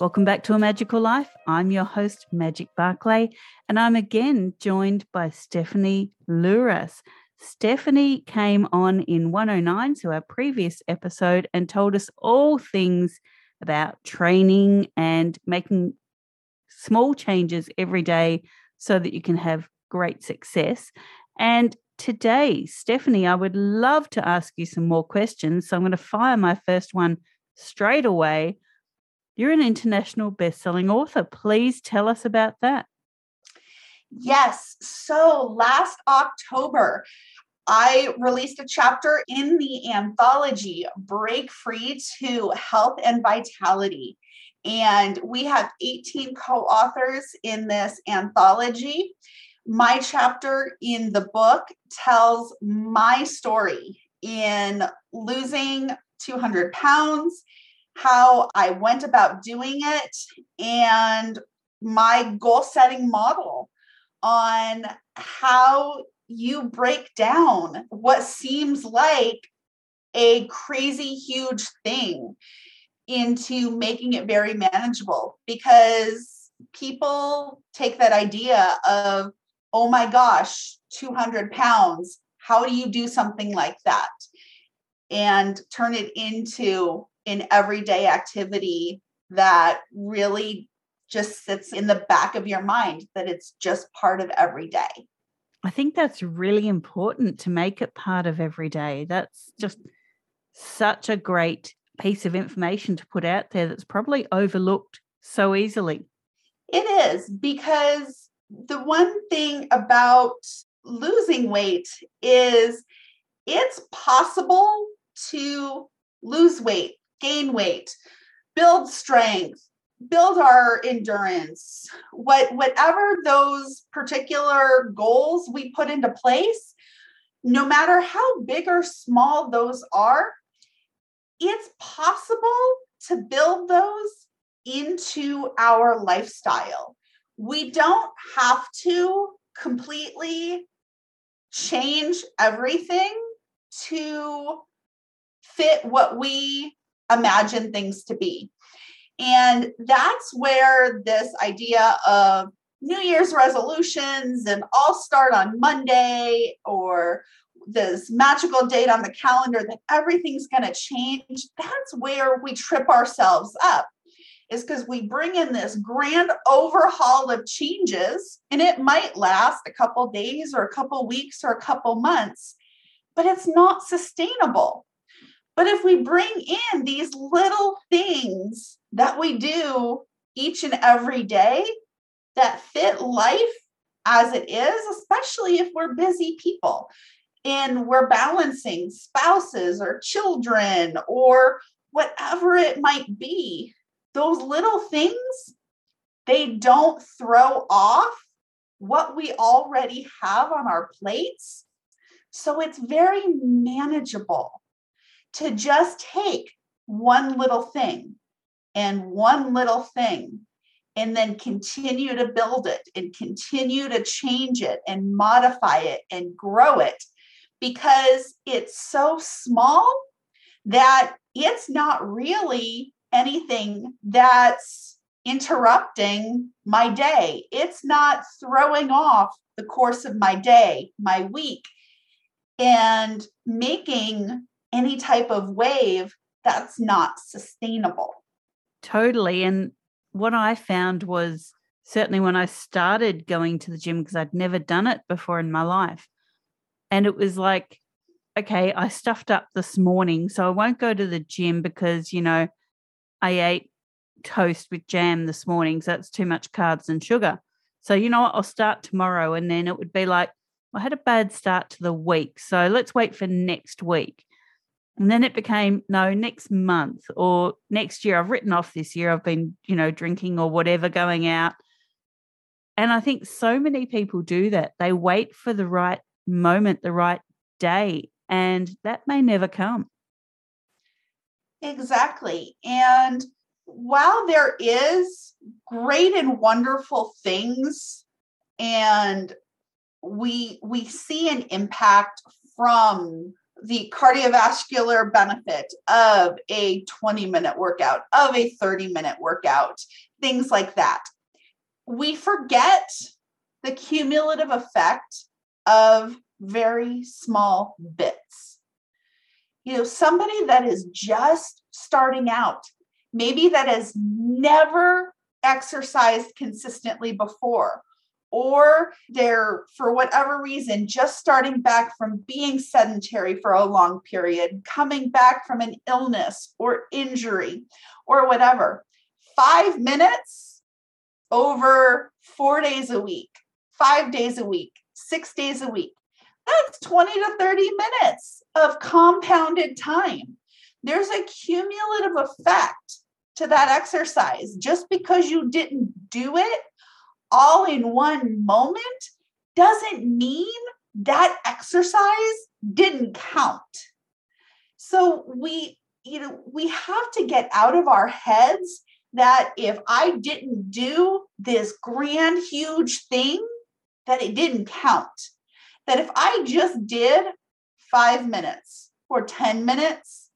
Welcome back to A Magical Life. I'm your host, Magic Barclay, and I'm again joined by Stephanie Lueras. Stephanie came on in 109, so our previous episode, and told us all things about training and making small changes every day so that you can have great success. And today, Stephanie, I would love to ask you some more questions. So I'm going to fire my first one straight away you're an international best-selling author. Please tell us about that. Yes. So last October, I released a chapter in the anthology Break Free to Health and Vitality. And we have 18 co authors in this anthology. My chapter in the book tells my story in losing 200 pounds how I went about doing it, and my goal setting model on how you break down what seems like a crazy huge thing into making it very manageable because people take that idea of, oh my gosh, 200 pounds. How do you do something like that? And turn it into in everyday activity that really just sits in the back of your mind that it's just part of every day. I think that's really important to make it part of every day. That's just such a great piece of information to put out there that's probably overlooked so easily. It is because the one thing about losing weight is it's possible to lose weight gain weight, build strength, build our endurance, what whatever those particular goals we put into place, no matter how big or small those are, it's possible to build those into our lifestyle. We don't have to completely change everything to fit what we imagine things to be. And that's where this idea of New Year's resolutions and all start on Monday or this magical date on the calendar that everything's going to change, that's where we trip ourselves up. Is because we bring in this grand overhaul of changes and it might last a couple days or a couple weeks or a couple months, but it's not sustainable. But if we bring in these little things that we do each and every day that fit life as it is, especially if we're busy people and we're balancing spouses or children or whatever it might be, those little things, they don't throw off what we already have on our plates. So it's very manageable to just take one little thing and one little thing and then continue to build it and continue to change it and modify it and grow it because it's so small that it's not really anything that's interrupting my day. It's not throwing off the course of my day, my week, and making any type of wave that's not sustainable. Totally. And what I found was certainly when I started going to the gym because I'd never done it before in my life. And it was like, okay, I stuffed up this morning, so I won't go to the gym because, you know, I ate toast with jam this morning, so that's too much carbs and sugar. So, you know what, I'll start tomorrow. And then it would be like, I had a bad start to the week. So let's wait for next week. And then it became, no, next month or next year. I've written off this year. I've been, you know, drinking or whatever, going out. And I think so many people do that. They wait for the right moment, the right day, and that may never come. Exactly. And while there is great and wonderful things and we we see an impact from the cardiovascular benefit of a 20 minute workout of a 30 minute workout things like that. We forget the cumulative effect of very small bits. You know somebody that is just starting out maybe that has never exercised consistently before or they're for whatever reason just starting back from being sedentary for a long period coming back from an illness or injury or whatever 5 minutes over 4 days a week 5 days a week 6 days a week that's 20 to 30 minutes of compounded time there's a cumulative effect to that exercise. Just because you didn't do it all in one moment doesn't mean that exercise didn't count. So we you know we have to get out of our heads that if I didn't do this grand huge thing that it didn't count. That if I just did 5 minutes or 10 minutes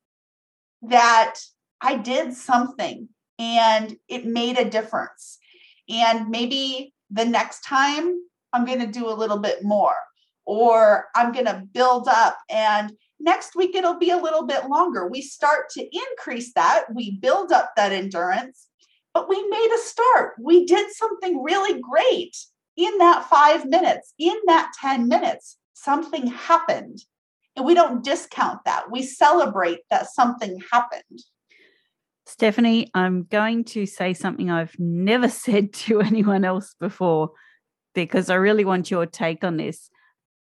that I did something and it made a difference. And maybe the next time I'm going to do a little bit more, or I'm going to build up. And next week it'll be a little bit longer. We start to increase that, we build up that endurance, but we made a start. We did something really great in that five minutes, in that 10 minutes. Something happened and we don't discount that. We celebrate that something happened. Stephanie, I'm going to say something I've never said to anyone else before because I really want your take on this.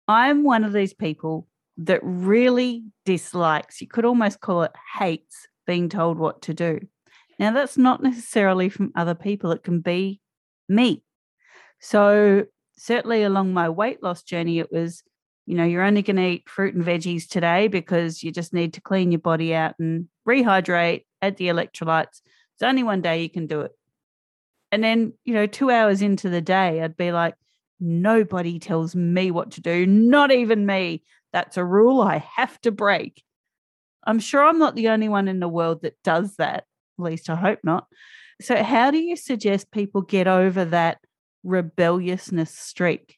I'm one of these people that really dislikes, you could almost call it hates being told what to do. Now, that's not necessarily from other people, it can be me. So, certainly along my weight loss journey, it was you know, you're only going to eat fruit and veggies today because you just need to clean your body out and rehydrate, add the electrolytes. It's only one day you can do it. And then, you know, two hours into the day, I'd be like, nobody tells me what to do, not even me. That's a rule I have to break. I'm sure I'm not the only one in the world that does that. At least I hope not. So, how do you suggest people get over that rebelliousness streak?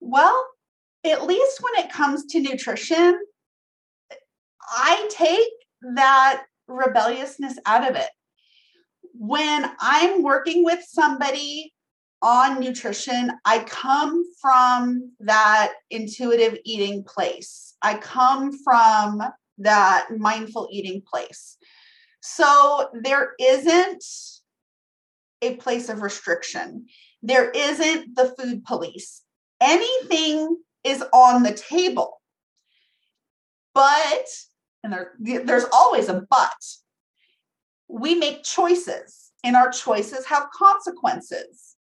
Well, at least when it comes to nutrition, I take that rebelliousness out of it. When I'm working with somebody on nutrition, I come from that intuitive eating place. I come from that mindful eating place. So there isn't a place of restriction. There isn't the food police. Anything is on the table. But, and there, there's always a but, we make choices, and our choices have consequences.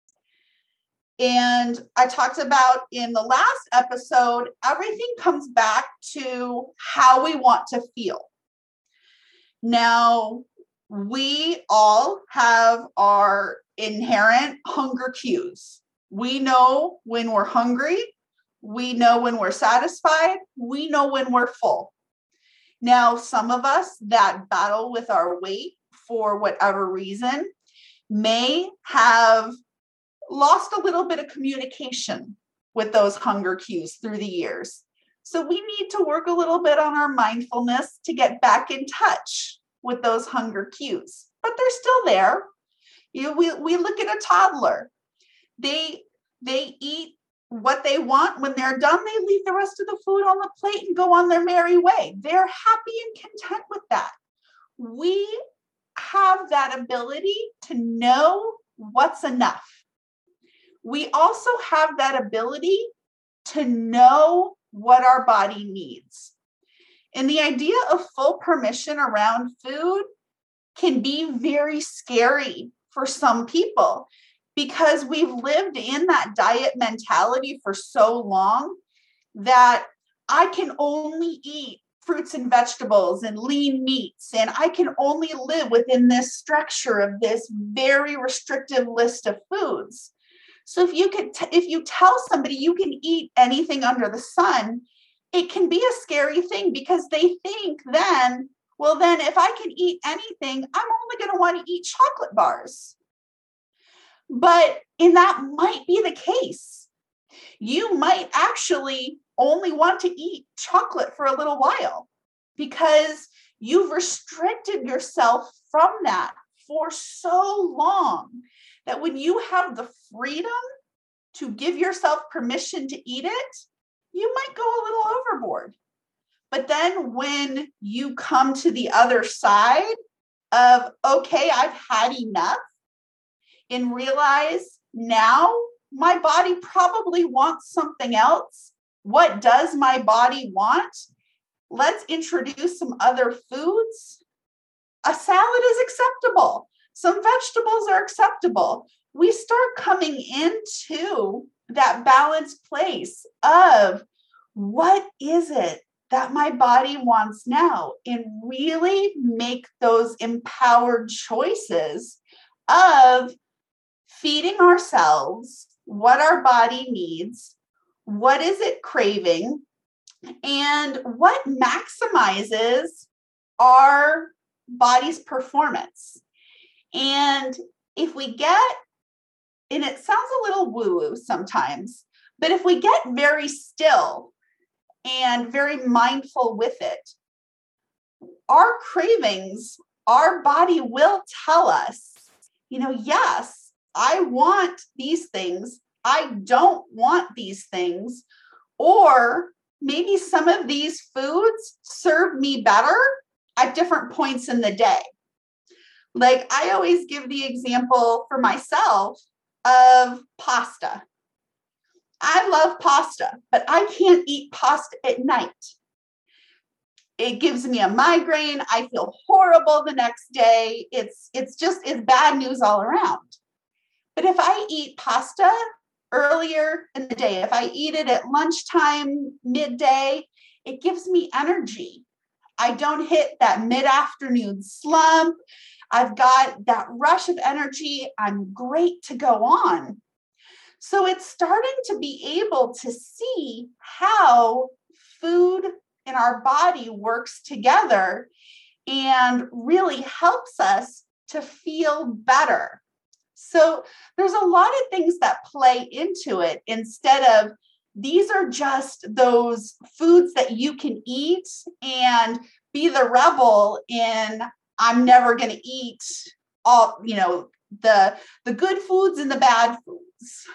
And I talked about in the last episode, everything comes back to how we want to feel. Now, we all have our inherent hunger cues. We know when we're hungry we know when we're satisfied. We know when we're full. Now, some of us that battle with our weight for whatever reason may have lost a little bit of communication with those hunger cues through the years. So we need to work a little bit on our mindfulness to get back in touch with those hunger cues. But they're still there. You we, we look at a toddler they they eat what they want when they're done they leave the rest of the food on the plate and go on their merry way. They're happy and content with that. We have that ability to know what's enough. We also have that ability to know what our body needs. And the idea of full permission around food can be very scary for some people because we've lived in that diet mentality for so long that I can only eat fruits and vegetables and lean meats and I can only live within this structure of this very restrictive list of foods. So if you could t- if you tell somebody you can eat anything under the sun, it can be a scary thing because they think then, well then if I can eat anything, I'm only going to want to eat chocolate bars. But and that might be the case. You might actually only want to eat chocolate for a little while because you've restricted yourself from that for so long that when you have the freedom to give yourself permission to eat it, you might go a little overboard. But then when you come to the other side of, okay, I've had enough, and realize now my body probably wants something else. What does my body want? Let's introduce some other foods. A salad is acceptable. Some vegetables are acceptable. We start coming into that balanced place of what is it that my body wants now and really make those empowered choices of feeding ourselves what our body needs, what is it craving, and what maximizes our body's performance. And if we get, and it sounds a little woo woo sometimes, but if we get very still and very mindful with it, our cravings, our body will tell us, you know, yes, I want these things. I don't want these things. Or maybe some of these foods serve me better at different points in the day. Like I always give the example for myself of pasta. I love pasta, but I can't eat pasta at night. It gives me a migraine. I feel horrible the next day. It's it's just it's bad news all around. But if I eat pasta earlier in the day, if I eat it at lunchtime, midday, it gives me energy. I don't hit that mid afternoon slump. I've got that rush of energy. I'm great to go on. So it's starting to be able to see how food in our body works together and really helps us to feel better. So there's a lot of things that play into it instead of these are just those foods that you can eat and be the rebel in I'm never going to eat all, you know, the the good foods and the bad foods.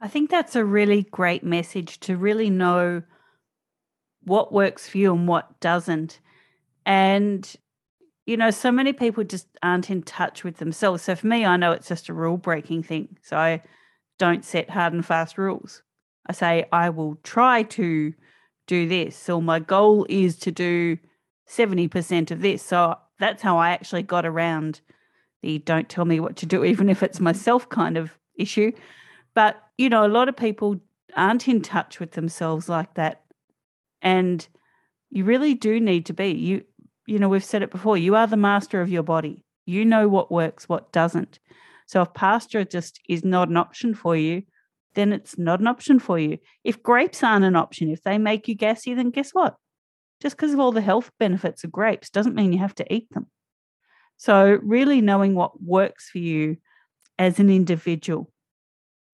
I think that's a really great message to really know what works for you and what doesn't. And you know, so many people just aren't in touch with themselves. So for me, I know it's just a rule breaking thing. So I don't set hard and fast rules. I say, I will try to do this. So my goal is to do 70% of this. So that's how I actually got around the don't tell me what to do, even if it's myself kind of issue. But, you know, a lot of people aren't in touch with themselves like that. And you really do need to be. You you know, we've said it before, you are the master of your body. You know what works, what doesn't. So if pasta just is not an option for you, then it's not an option for you. If grapes aren't an option, if they make you gassy, then guess what? Just because of all the health benefits of grapes doesn't mean you have to eat them. So, really knowing what works for you as an individual.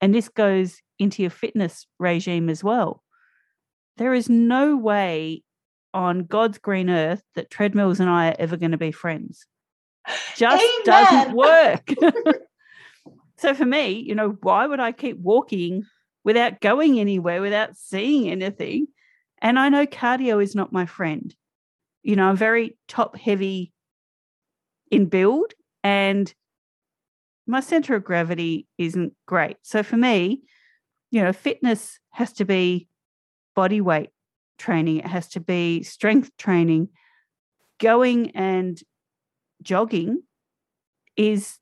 And this goes into your fitness regime as well. There is no way on God's green earth that treadmills and I are ever going to be friends. just Amen. doesn't work. so for me, you know, why would I keep walking without going anywhere, without seeing anything? And I know cardio is not my friend. You know, I'm very top heavy in build and my center of gravity isn't great. So for me, you know, fitness has to be body weight training, it has to be strength training. Going and jogging is,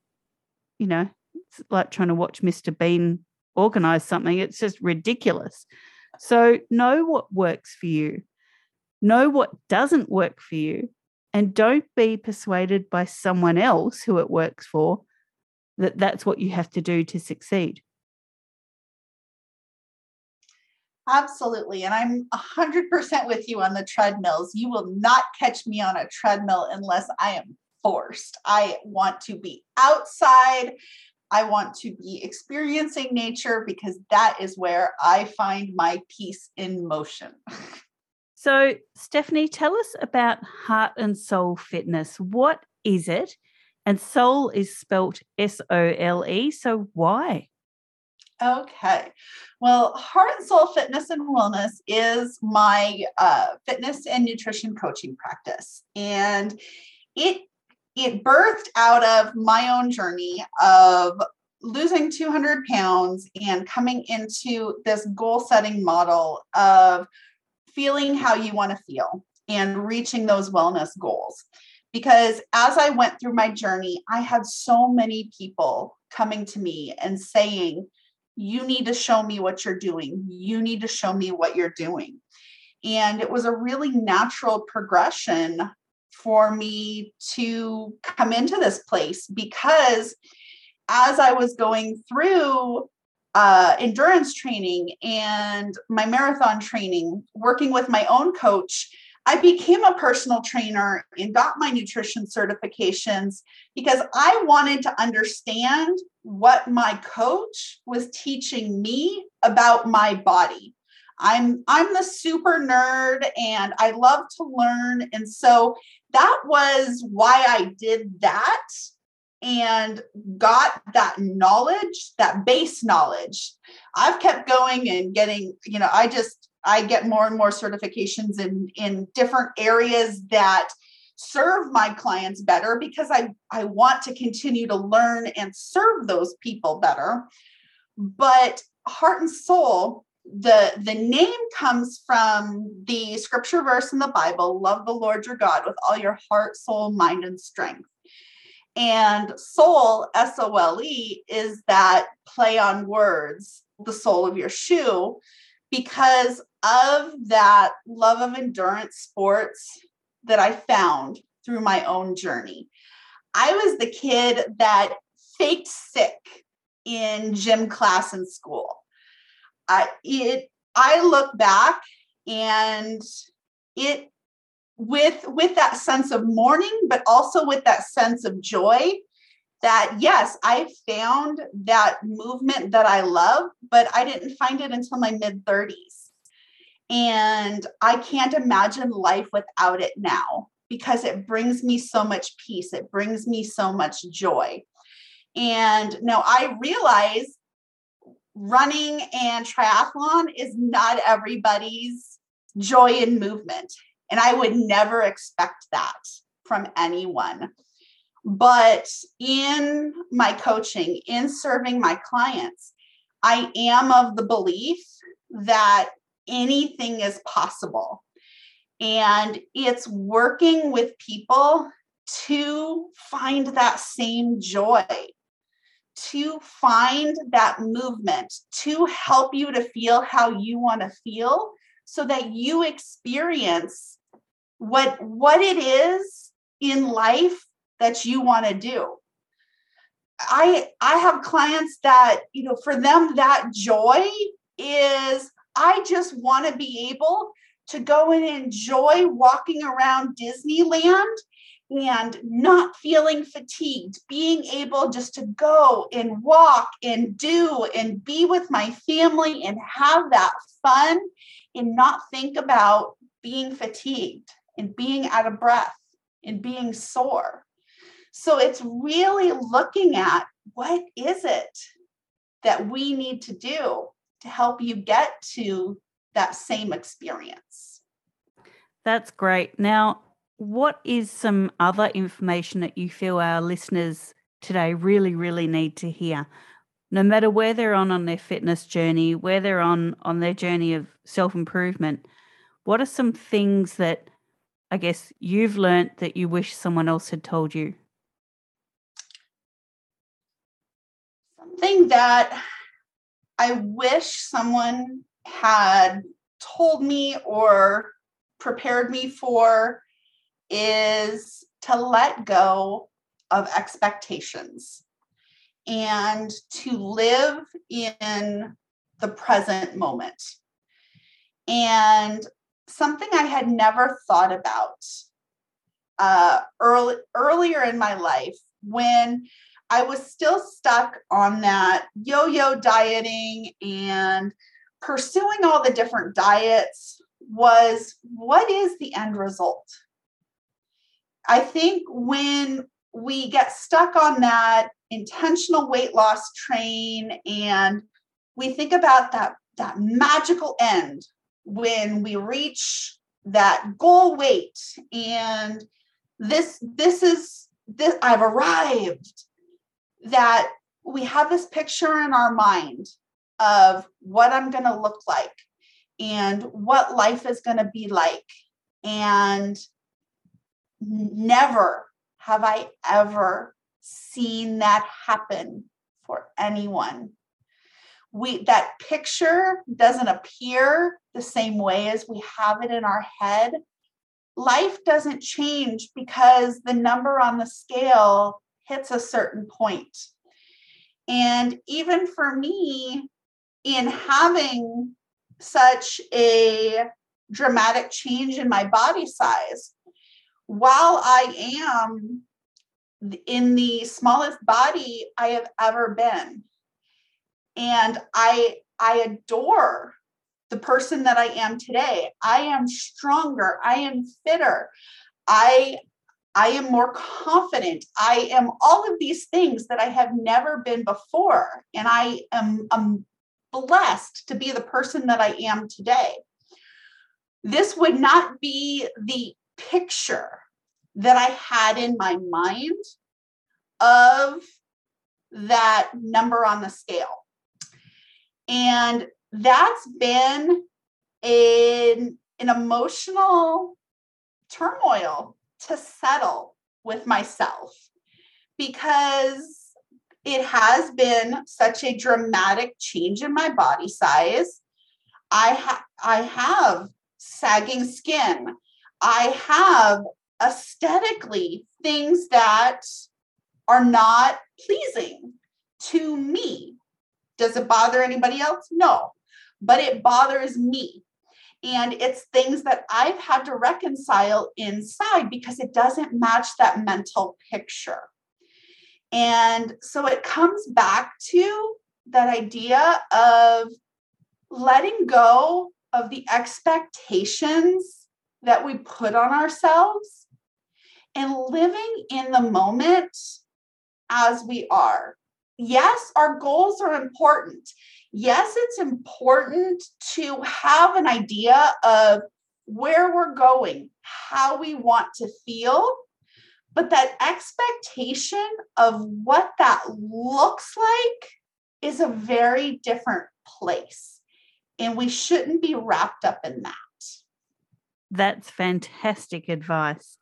you know, it's like trying to watch Mr. Bean organize something. It's just ridiculous. So know what works for you, know what doesn't work for you, and don't be persuaded by someone else who it works for that that's what you have to do to succeed. Absolutely. And I'm 100% with you on the treadmills. You will not catch me on a treadmill unless I am forced. I want to be outside. I want to be experiencing nature because that is where I find my peace in motion. So, Stephanie, tell us about Heart and Sole Fitness. What is it? And sole is spelt S O L E. So, why? Okay. Well, Heart and Sole Fitness and Wellness is my uh, fitness and nutrition coaching practice. And it it birthed out of my own journey of losing 200 pounds and coming into this goal setting model of feeling how you want to feel and reaching those wellness goals. Because as I went through my journey, I had so many people coming to me and saying, You need to show me what you're doing. You need to show me what you're doing. And it was a really natural progression for me to come into this place because as I was going through uh, endurance training and my marathon training, working with my own coach, I became a personal trainer and got my nutrition certifications because I wanted to understand what my coach was teaching me about my body. I'm I'm the super nerd and I love to learn and so that was why I did that and got that knowledge, that base knowledge. I've kept going and getting, you know, I just I get more and more certifications in in different areas that serve my clients better because I I want to continue to learn and serve those people better. But heart and soul the the name comes from the scripture verse in the bible love the lord your god with all your heart soul mind and strength and sole, S O L E, is that play on words, the sole of your shoe, because of that love of endurance sports that I found through my own journey. I was the kid that faked sick in gym class in school. I it I look back and it with with that sense of mourning but also with that sense of joy that yes i found that movement that i love but i didn't find it until my mid 30s and i can't imagine life without it now because it brings me so much peace. It brings me so much joy. And now i realize running and triathlon is not everybody's joy and movement. And I would never expect that from anyone. But in my coaching, in serving my clients, I am of the belief that anything is possible. And it's working with people to find that same joy, to find that movement, to help you to feel how you want to feel so that you experience what what it is in life that you want to do i i have clients that you know for them that joy is i just want to be able to go and enjoy walking around disneyland and not feeling fatigued, being able just to go and walk and do and be with my family and have that fun and not think about being fatigued and being out of breath and being sore. So it's really looking at what is it that we need to do to help you get to that same experience. That's great. Now, what is some other information that you feel our listeners today really, really need to hear? No matter where they're on on their fitness journey, where they're on on their journey of self improvement, what are some things that I guess you've learnt that you wish someone else had told you? Something that I wish someone had told me or prepared me for is to let go of expectations and to live in the present moment. And something I had never thought about uh, early, earlier in my life when I was still stuck on that yo yo dieting and pursuing all the different diets was what is the end result? I think when we get stuck on that intentional weight loss train and we think about that that magical end when we reach that goal weight and this this is this I've arrived that we have this picture in our mind of what I'm going to look like and what life is going to be like. And never have I ever seen that happen for anyone. We that picture doesn't appear the same way as we have it in our head. Life doesn't change because the number on the scale hits a certain point. And even for me, in having such a dramatic change in my body size, while I am in the smallest body I have ever been, and I I adore the person that I am today. I am stronger. I am fitter. I I am more confident. I am all of these things that I have never been before. And I am I'm blessed to be the person that I am today. This would not be the picture that I had in my mind of that number on the scale. And that's been an, an emotional turmoil to settle with myself because it has been such a dramatic change in my body size. I ha- I have sagging skin. I have aesthetically things that are not pleasing to me. Does it bother anybody else? No, but it bothers me. And it's things that I've had to reconcile inside because it doesn't match that mental picture. And so it comes back to that idea of letting go of the expectations that we put on ourselves and living in the moment as we are. Yes, our goals are important yes, it's important to have an idea of where we're going, how we want to feel, but that expectation of what that looks like is a very different place. And we shouldn't be wrapped up in that. That's fantastic advice.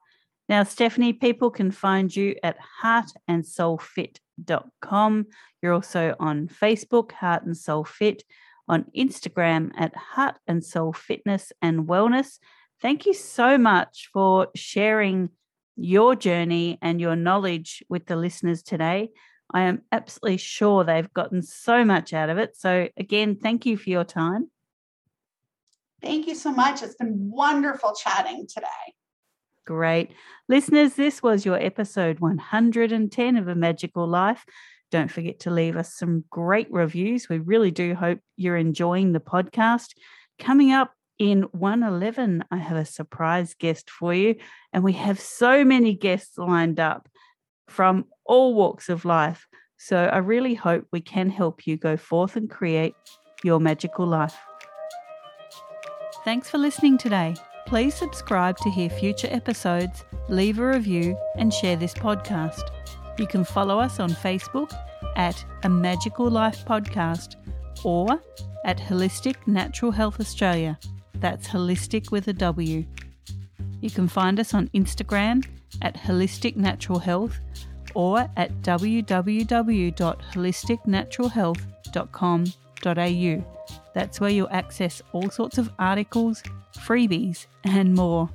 Now, Stephanie, people can find you at heartandsolefit.com. You're also on Facebook, Heart and Sole Fit, on Instagram at Heart and Sole Fitness and Wellness. Thank you so much for sharing your journey and your knowledge with the listeners today. I am absolutely sure they've gotten so much out of it. So, again, thank you for your time. Thank you so much. It's been wonderful chatting today. Great. Listeners, this was your episode 110 of A Magical Life. Don't forget to leave us some great reviews. We really do hope you're enjoying the podcast. Coming up in 111, I have a surprise guest for you, and we have so many guests lined up from all walks of life. So I really hope we can help you go forth and create your magical life. Thanks for listening today. Please subscribe to hear future episodes, leave a review, and share this podcast. You can follow us on Facebook at A Magical Life Podcast or at Wholistic Natural Health Australia. That's holistic with a W. You can find us on Instagram at Wholistic Natural Health or at www.wholisticnaturalhealth.com.au. That's where you'll access all sorts of articles, freebies, and more.